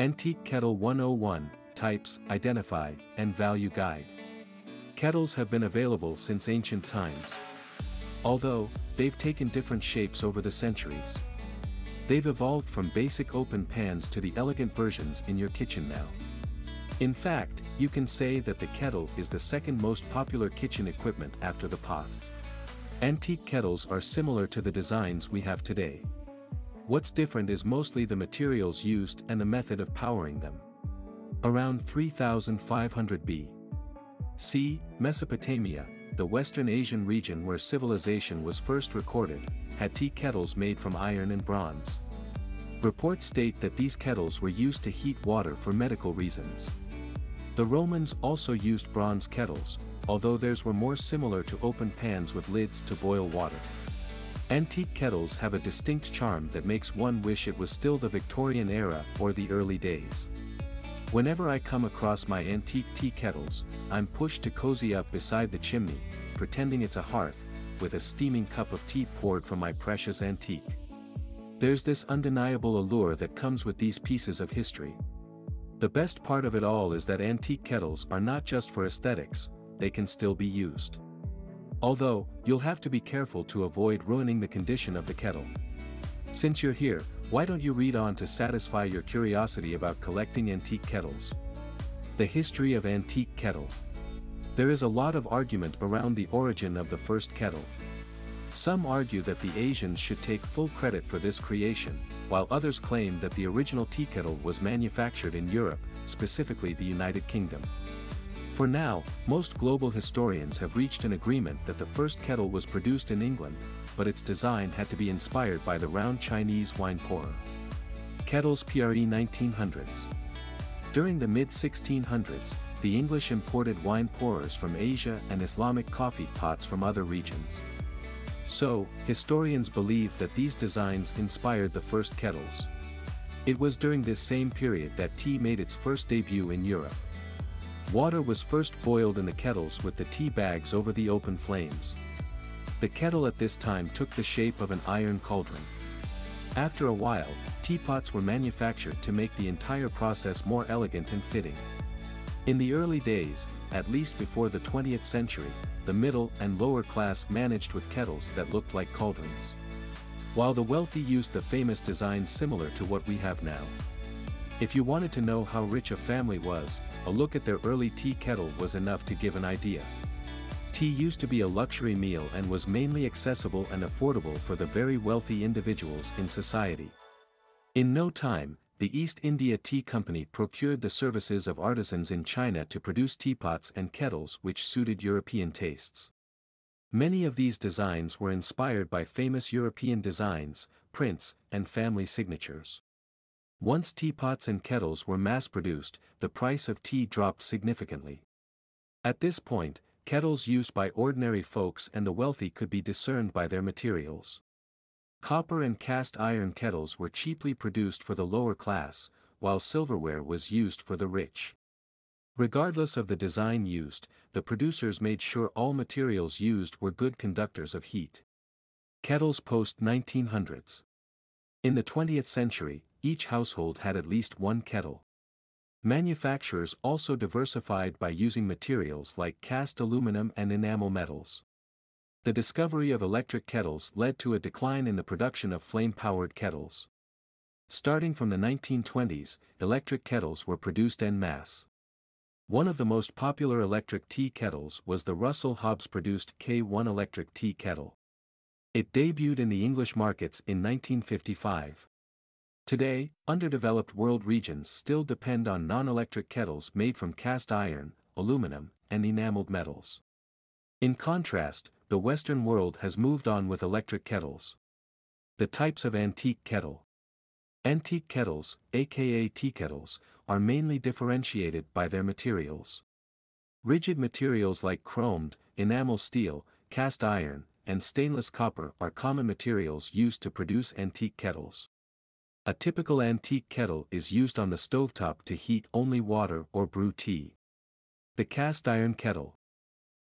Antique Kettle 101, Types, Identify, and Value Guide. Kettles have been available since ancient times. Although, they've taken different shapes over the centuries. They've evolved from basic open pans to the elegant versions in your kitchen now. In fact, you can say that the kettle is the second most popular kitchen equipment after the pot. Antique kettles are similar to the designs we have today. What's different is mostly the materials used and the method of powering them. Around 3500 B.C., Mesopotamia, the Western Asian region where civilization was first recorded, had tea kettles made from iron and bronze. Reports state that these kettles were used to heat water for medical reasons. The Romans also used bronze kettles, although theirs were more similar to open pans with lids to boil water. Antique kettles have a distinct charm that makes one wish it was still the Victorian era or the early days. Whenever I come across my antique tea kettles, I'm pushed to cozy up beside the chimney, pretending it's a hearth, with a steaming cup of tea poured from my precious antique. There's this undeniable allure that comes with these pieces of history. The best part of it all is that antique kettles are not just for aesthetics, they can still be used. Although, you'll have to be careful to avoid ruining the condition of the kettle. Since you're here, why don't you read on to satisfy your curiosity about collecting antique kettles? The History of Antique Kettle There is a lot of argument around the origin of the first kettle. Some argue that the Asians should take full credit for this creation, while others claim that the original tea kettle was manufactured in Europe, specifically the United Kingdom. For now, most global historians have reached an agreement that the first kettle was produced in England, but its design had to be inspired by the round Chinese wine pourer. Kettles PRE 1900s During the mid-1600s, the English imported wine pourers from Asia and Islamic coffee pots from other regions. So, historians believe that these designs inspired the first kettles. It was during this same period that tea made its first debut in Europe. Water was first boiled in the kettles with the tea bags over the open flames. The kettle at this time took the shape of an iron cauldron. After a while, teapots were manufactured to make the entire process more elegant and fitting. In the early days, at least before the 20th century, the middle and lower class managed with kettles that looked like cauldrons. While the wealthy used the famous designs similar to what we have now. If you wanted to know how rich a family was, a look at their early tea kettle was enough to give an idea. Tea used to be a luxury meal and was mainly accessible and affordable for the very wealthy individuals in society. In no time, the East India Tea Company procured the services of artisans in China to produce teapots and kettles which suited European tastes. Many of these designs were inspired by famous European designs, prints, and family signatures. Once teapots and kettles were mass-produced, the price of tea dropped significantly. At this point, kettles used by ordinary folks and the wealthy could be discerned by their materials. Copper and cast iron kettles were cheaply produced for the lower class, while silverware was used for the rich. Regardless of the design used, the producers made sure all materials used were good conductors of heat. Kettles post 1900s. In the 20th century, each household had at least one kettle. Manufacturers also diversified by using materials like cast aluminum and enamel metals. The discovery of electric kettles led to a decline in the production of flame-powered kettles. Starting from the 1920s, electric kettles were produced en masse. One of the most popular electric tea kettles was the Russell Hobbs produced K1 electric tea kettle. It debuted in the English markets in 1955. Today, underdeveloped world regions still depend on non-electric kettles made from cast iron, aluminum, and enameled metals. In contrast, the Western world has moved on with electric kettles. The types of antique kettle. Antique kettles, aka tea kettles, are mainly differentiated by their materials. Rigid materials like chromed, enamel steel, cast iron, and stainless copper are common materials used to produce antique kettles. A typical antique kettle is used on the stovetop to heat only water or brew tea. The cast iron kettle.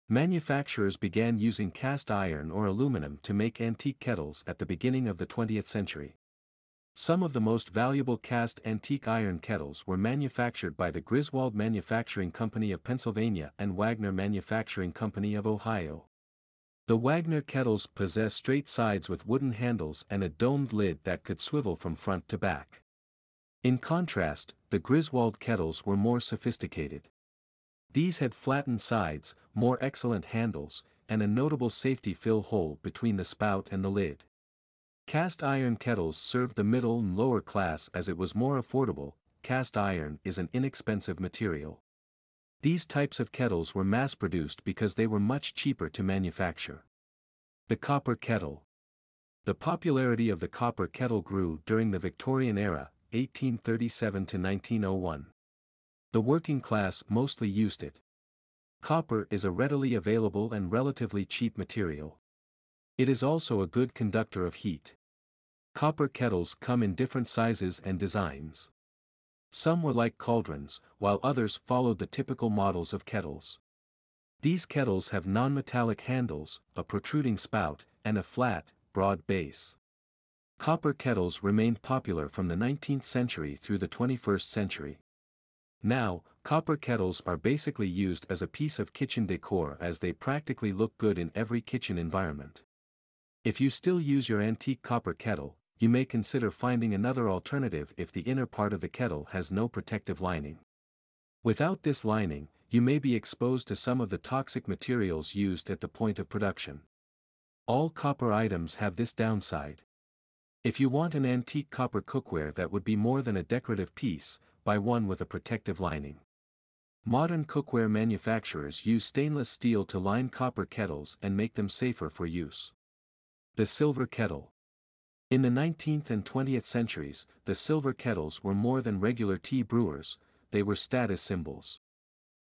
Manufacturers began using cast iron or aluminum to make antique kettles at the beginning of the 20th century. Some of the most valuable cast antique iron kettles were manufactured by the Griswold Manufacturing Company of Pennsylvania and Wagner Manufacturing Company of Ohio. The Wagner kettles possess straight sides with wooden handles and a domed lid that could swivel from front to back. In contrast, the Griswold kettles were more sophisticated. These had flattened sides, more excellent handles, and a notable safety fill hole between the spout and the lid. Cast iron kettles served the middle and lower class as it was more affordable, cast iron is an inexpensive material. These types of kettles were mass-produced because they were much cheaper to manufacture. The copper kettle. The popularity of the copper kettle grew during the Victorian era, 1837 to 1901. The working class mostly used it. Copper is a readily available and relatively cheap material. It is also a good conductor of heat. Copper kettles come in different sizes and designs. Some were like cauldrons, while others followed the typical models of kettles. These kettles have non-metallic handles, a protruding spout, and a flat, broad base. Copper kettles remained popular from the 19th century through the 21st century. Now, copper kettles are basically used as a piece of kitchen decor as they practically look good in every kitchen environment. If you still use your antique copper kettle, you may consider finding another alternative if the inner part of the kettle has no protective lining. Without this lining, you may be exposed to some of the toxic materials used at the point of production. All copper items have this downside. If you want an antique copper cookware that would be more than a decorative piece, buy one with a protective lining. Modern cookware manufacturers use stainless steel to line copper kettles and make them safer for use. The Silver Kettle In the 19th and 20th centuries, the silver kettles were more than regular tea brewers, they were status symbols.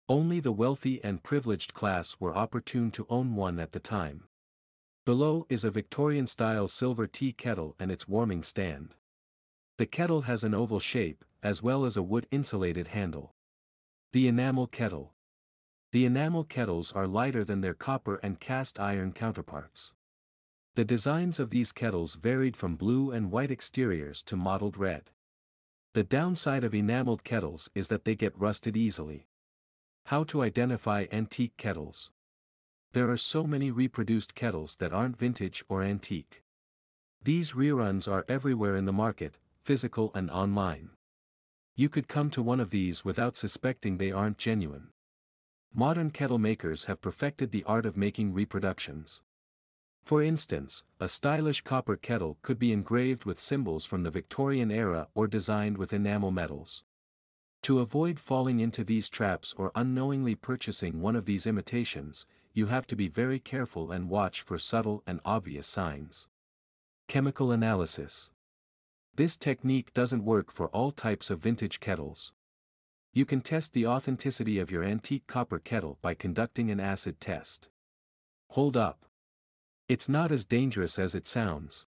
Only the wealthy and privileged class were opportune to own one at the time. Below is a Victorian-style silver tea kettle and its warming stand. The kettle has an oval shape, as well as a wood-insulated handle. The enamel kettle. The enamel kettles are lighter than their copper and cast iron counterparts. The designs of these kettles varied from blue and white exteriors to mottled red. The downside of enameled kettles is that they get rusted easily. How to identify antique kettles? There are so many reproduced kettles that aren't vintage or antique. These reruns are everywhere in the market, physical and online. You could come to one of these without suspecting they aren't genuine. Modern kettle makers have perfected the art of making reproductions. For instance, a stylish copper kettle could be engraved with symbols from the Victorian era or designed with enamel metals. To avoid falling into these traps or unknowingly purchasing one of these imitations, you have to be very careful and watch for subtle and obvious signs. Chemical Analysis This technique doesn't work for all types of vintage kettles. You can test the authenticity of your antique copper kettle by conducting an acid test. Hold up. It's not as dangerous as it sounds.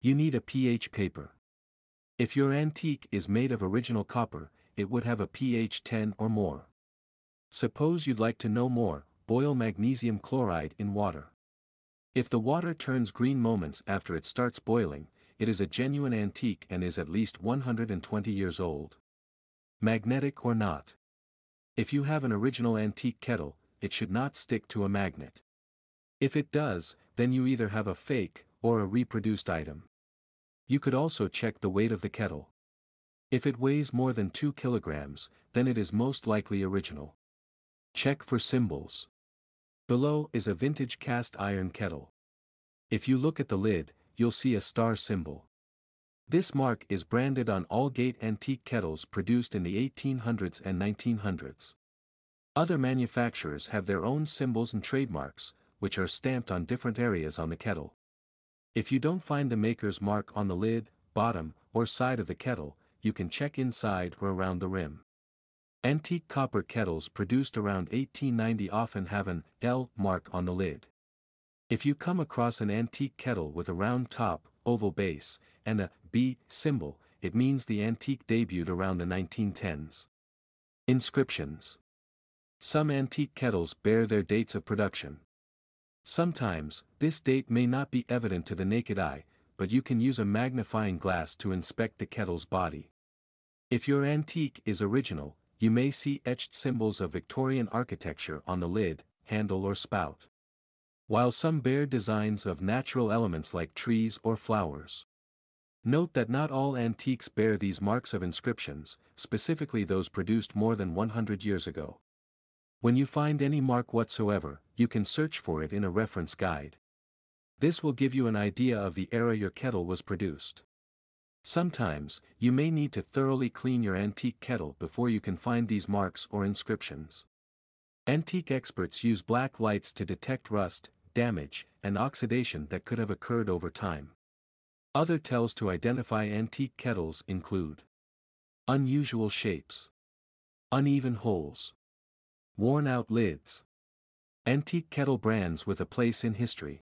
You need a pH paper. If your antique is made of original copper, it would have a pH 10 or more. Suppose you'd like to know more, boil magnesium chloride in water. If the water turns green moments after it starts boiling, it is a genuine antique and is at least 120 years old. Magnetic or not. If you have an original antique kettle, it should not stick to a magnet. If it does, then you either have a fake, or a reproduced item. You could also check the weight of the kettle. If it weighs more than 2 kilograms, then it is most likely original. Check for symbols. Below is a vintage cast iron kettle. If you look at the lid, you'll see a star symbol. This mark is branded on all gate antique kettles produced in the 1800s and 1900s. Other manufacturers have their own symbols and trademarks, which are stamped on different areas on the kettle. If you don't find the maker's mark on the lid, bottom, or side of the kettle, you can check inside or around the rim. Antique copper kettles produced around 1890 often have an L mark on the lid. If you come across an antique kettle with a round top, oval base, and a B symbol, it means the antique debuted around the 1910s. Inscriptions Some antique kettles bear their dates of production. Sometimes, this date may not be evident to the naked eye, but you can use a magnifying glass to inspect the kettle's body. If your antique is original, you may see etched symbols of Victorian architecture on the lid, handle or spout. While some bear designs of natural elements like trees or flowers. Note that not all antiques bear these marks of inscriptions, specifically those produced more than 100 years ago. When you find any mark whatsoever, you can search for it in a reference guide. This will give you an idea of the era your kettle was produced. Sometimes, you may need to thoroughly clean your antique kettle before you can find these marks or inscriptions. Antique experts use black lights to detect rust, damage, and oxidation that could have occurred over time. Other tells to identify antique kettles include unusual shapes, uneven holes, worn out lids, antique kettle brands with a place in history.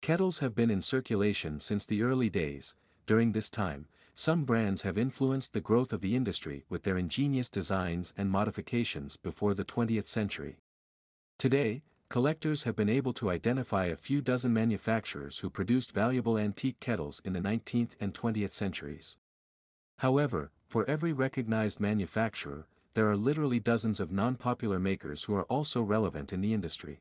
Kettles have been in circulation since the early days, during this time, some brands have influenced the growth of the industry with their ingenious designs and modifications before the 20th century. Today, collectors have been able to identify a few dozen manufacturers who produced valuable antique kettles in the 19th and 20th centuries. However, for every recognized manufacturer, there are literally dozens of non-popular makers who are also relevant in the industry.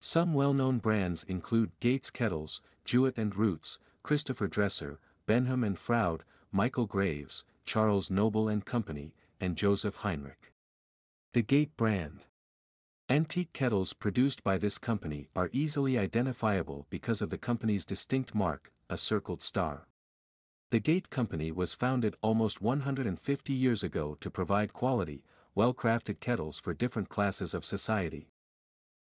Some well-known brands include Gates Kettles, Jewett and Roots, Christopher Dresser, Benham and Froud, Michael Graves, Charles Noble and Company, and Joseph Heinrich. The Gate brand. Antique kettles produced by this company are easily identifiable because of the company's distinct mark, a circled star. The Gate Company was founded almost 150 years ago to provide quality, well-crafted kettles for different classes of society.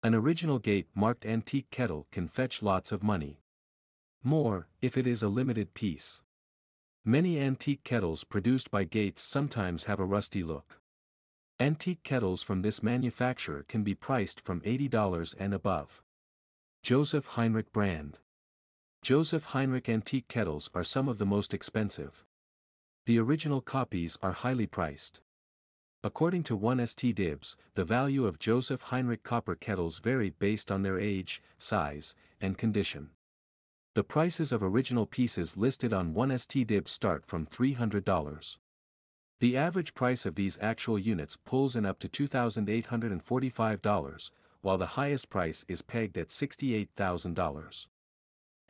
An original gate-marked antique kettle can fetch lots of money. More, if it is a limited piece. Many antique kettles produced by Gates sometimes have a rusty look. Antique kettles from this manufacturer can be priced from $80 and above. Joseph Heinrich Brand Joseph Heinrich antique kettles are some of the most expensive. The original copies are highly priced. According to 1stDibs, the value of Joseph Heinrich copper kettles vary based on their age, size, and condition. The prices of original pieces listed on 1stDibs start from $300. The average price of these actual units pulls in up to $2,845, while the highest price is pegged at $68,000.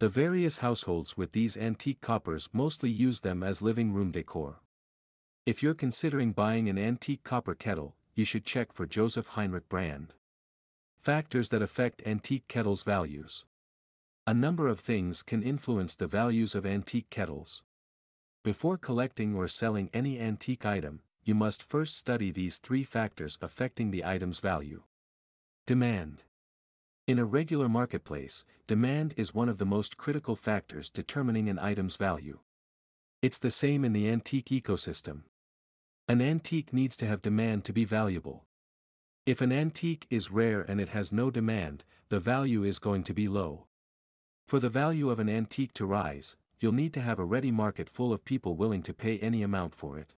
The various households with these antique coppers mostly use them as living room decor. If you're considering buying an antique copper kettle, you should check for Joseph Heinrich brand. Factors that affect antique kettles' values. A number of things can influence the values of antique kettles. Before collecting or selling any antique item, you must first study these three factors affecting the item's value. Demand. In a regular marketplace, demand is one of the most critical factors determining an item's value. It's the same in the antique ecosystem. An antique needs to have demand to be valuable. If an antique is rare and it has no demand, the value is going to be low. For the value of an antique to rise, you'll need to have a ready market full of people willing to pay any amount for it.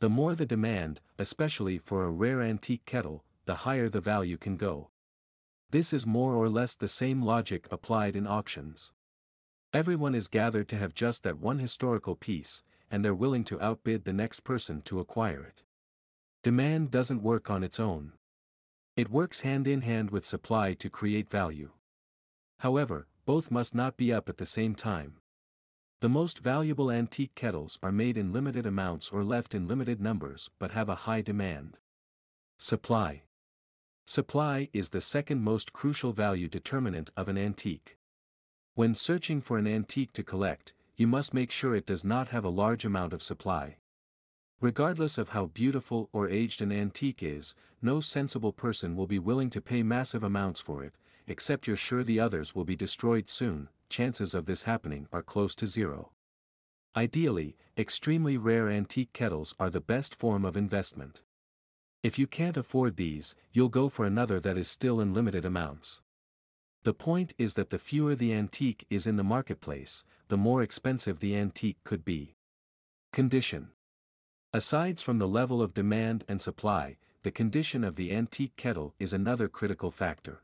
The more the demand, especially for a rare antique kettle, the higher the value can go. This is more or less the same logic applied in auctions. Everyone is gathered to have just that one historical piece, and they're willing to outbid the next person to acquire it. Demand doesn't work on its own. It works hand in hand with supply to create value. However, both must not be up at the same time. The most valuable antique kettles are made in limited amounts or left in limited numbers but have a high demand. Supply. Supply is the second most crucial value determinant of an antique. When searching for an antique to collect, you must make sure it does not have a large amount of supply. Regardless of how beautiful or aged an antique is, no sensible person will be willing to pay massive amounts for it, except you're sure the others will be destroyed soon, chances of this happening are close to zero. Ideally, extremely rare antique kettles are the best form of investment. If you can't afford these, you'll go for another that is still in limited amounts. The point is that the fewer the antique is in the marketplace, the more expensive the antique could be. Condition Asides from the level of demand and supply, the condition of the antique kettle is another critical factor.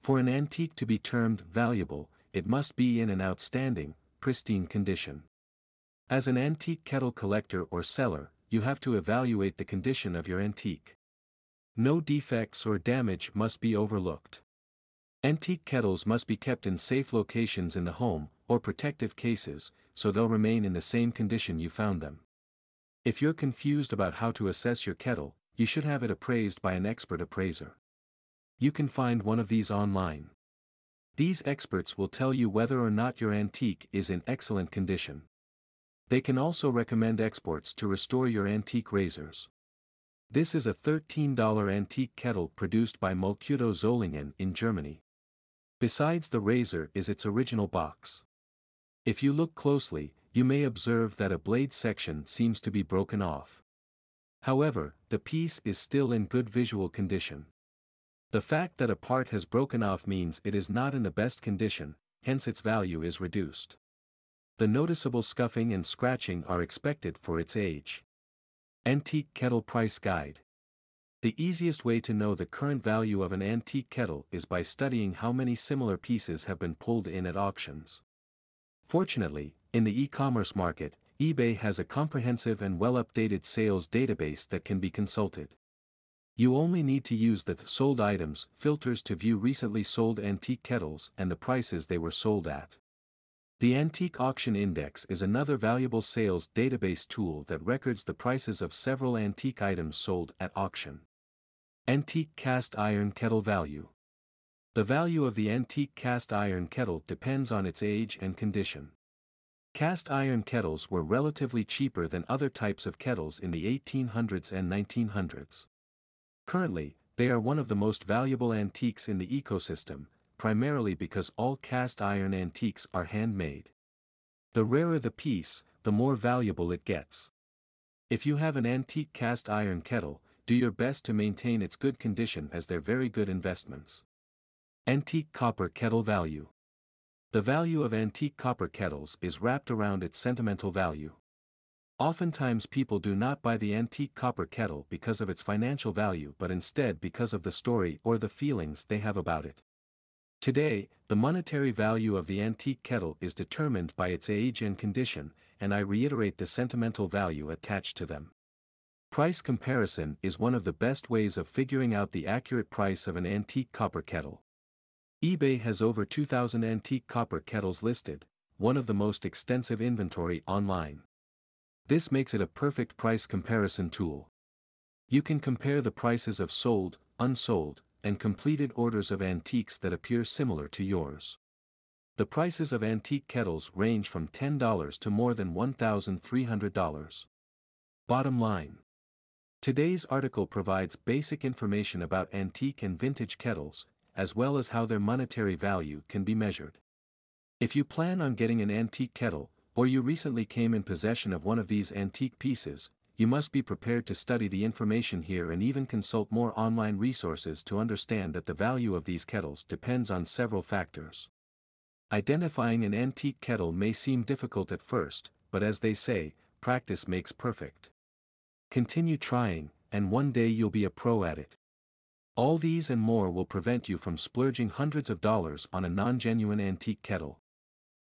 For an antique to be termed valuable, it must be in an outstanding, pristine condition. As an antique kettle collector or seller, you have to evaluate the condition of your antique. No defects or damage must be overlooked. Antique kettles must be kept in safe locations in the home, or protective cases, so they'll remain in the same condition you found them. If you're confused about how to assess your kettle, you should have it appraised by an expert appraiser. You can find one of these online. These experts will tell you whether or not your antique is in excellent condition. They can also recommend exports to restore your antique razors. This is a $13 antique kettle produced by Mulcuto Solingen in Germany. Besides the razor is its original box. If you look closely, you may observe that a blade section seems to be broken off. However, the piece is still in good visual condition. The fact that a part has broken off means it is not in the best condition, hence its value is reduced. The noticeable scuffing and scratching are expected for its age. Antique Kettle Price Guide The easiest way to know the current value of an antique kettle is by studying how many similar pieces have been pulled in at auctions. Fortunately, in the e-commerce market, eBay has a comprehensive and well-updated sales database that can be consulted. You only need to use the sold items filters to view recently sold antique kettles and the prices they were sold at. The Antique Auction Index is another valuable sales database tool that records the prices of several antique items sold at auction. Antique Cast Iron Kettle Value The value of the antique cast iron kettle depends on its age and condition. Cast iron kettles were relatively cheaper than other types of kettles in the 1800s and 1900s. Currently, they are one of the most valuable antiques in the ecosystem, primarily because all cast iron antiques are handmade. The rarer the piece, the more valuable it gets. If you have an antique cast iron kettle, do your best to maintain its good condition as they're very good investments. Antique Copper Kettle Value The value of antique copper kettles is wrapped around its sentimental value. Oftentimes people do not buy the antique copper kettle because of its financial value but instead because of the story or the feelings they have about it. Today, the monetary value of the antique kettle is determined by its age and condition, and I reiterate the sentimental value attached to them. Price comparison is one of the best ways of figuring out the accurate price of an antique copper kettle. eBay has over 2,000 antique copper kettles listed, one of the most extensive inventory online. This makes it a perfect price comparison tool. You can compare the prices of sold, unsold, and completed orders of antiques that appear similar to yours. The prices of antique kettles range from $10 to more than $1,300. Bottom line. Today's article provides basic information about antique and vintage kettles, as well as how their monetary value can be measured. If you plan on getting an antique kettle, or you recently came in possession of one of these antique pieces, you must be prepared to study the information here and even consult more online resources to understand that the value of these kettles depends on several factors. Identifying an antique kettle may seem difficult at first, but as they say, practice makes perfect. Continue trying, and one day you'll be a pro at it. All these and more will prevent you from splurging hundreds of dollars on a non-genuine antique kettle.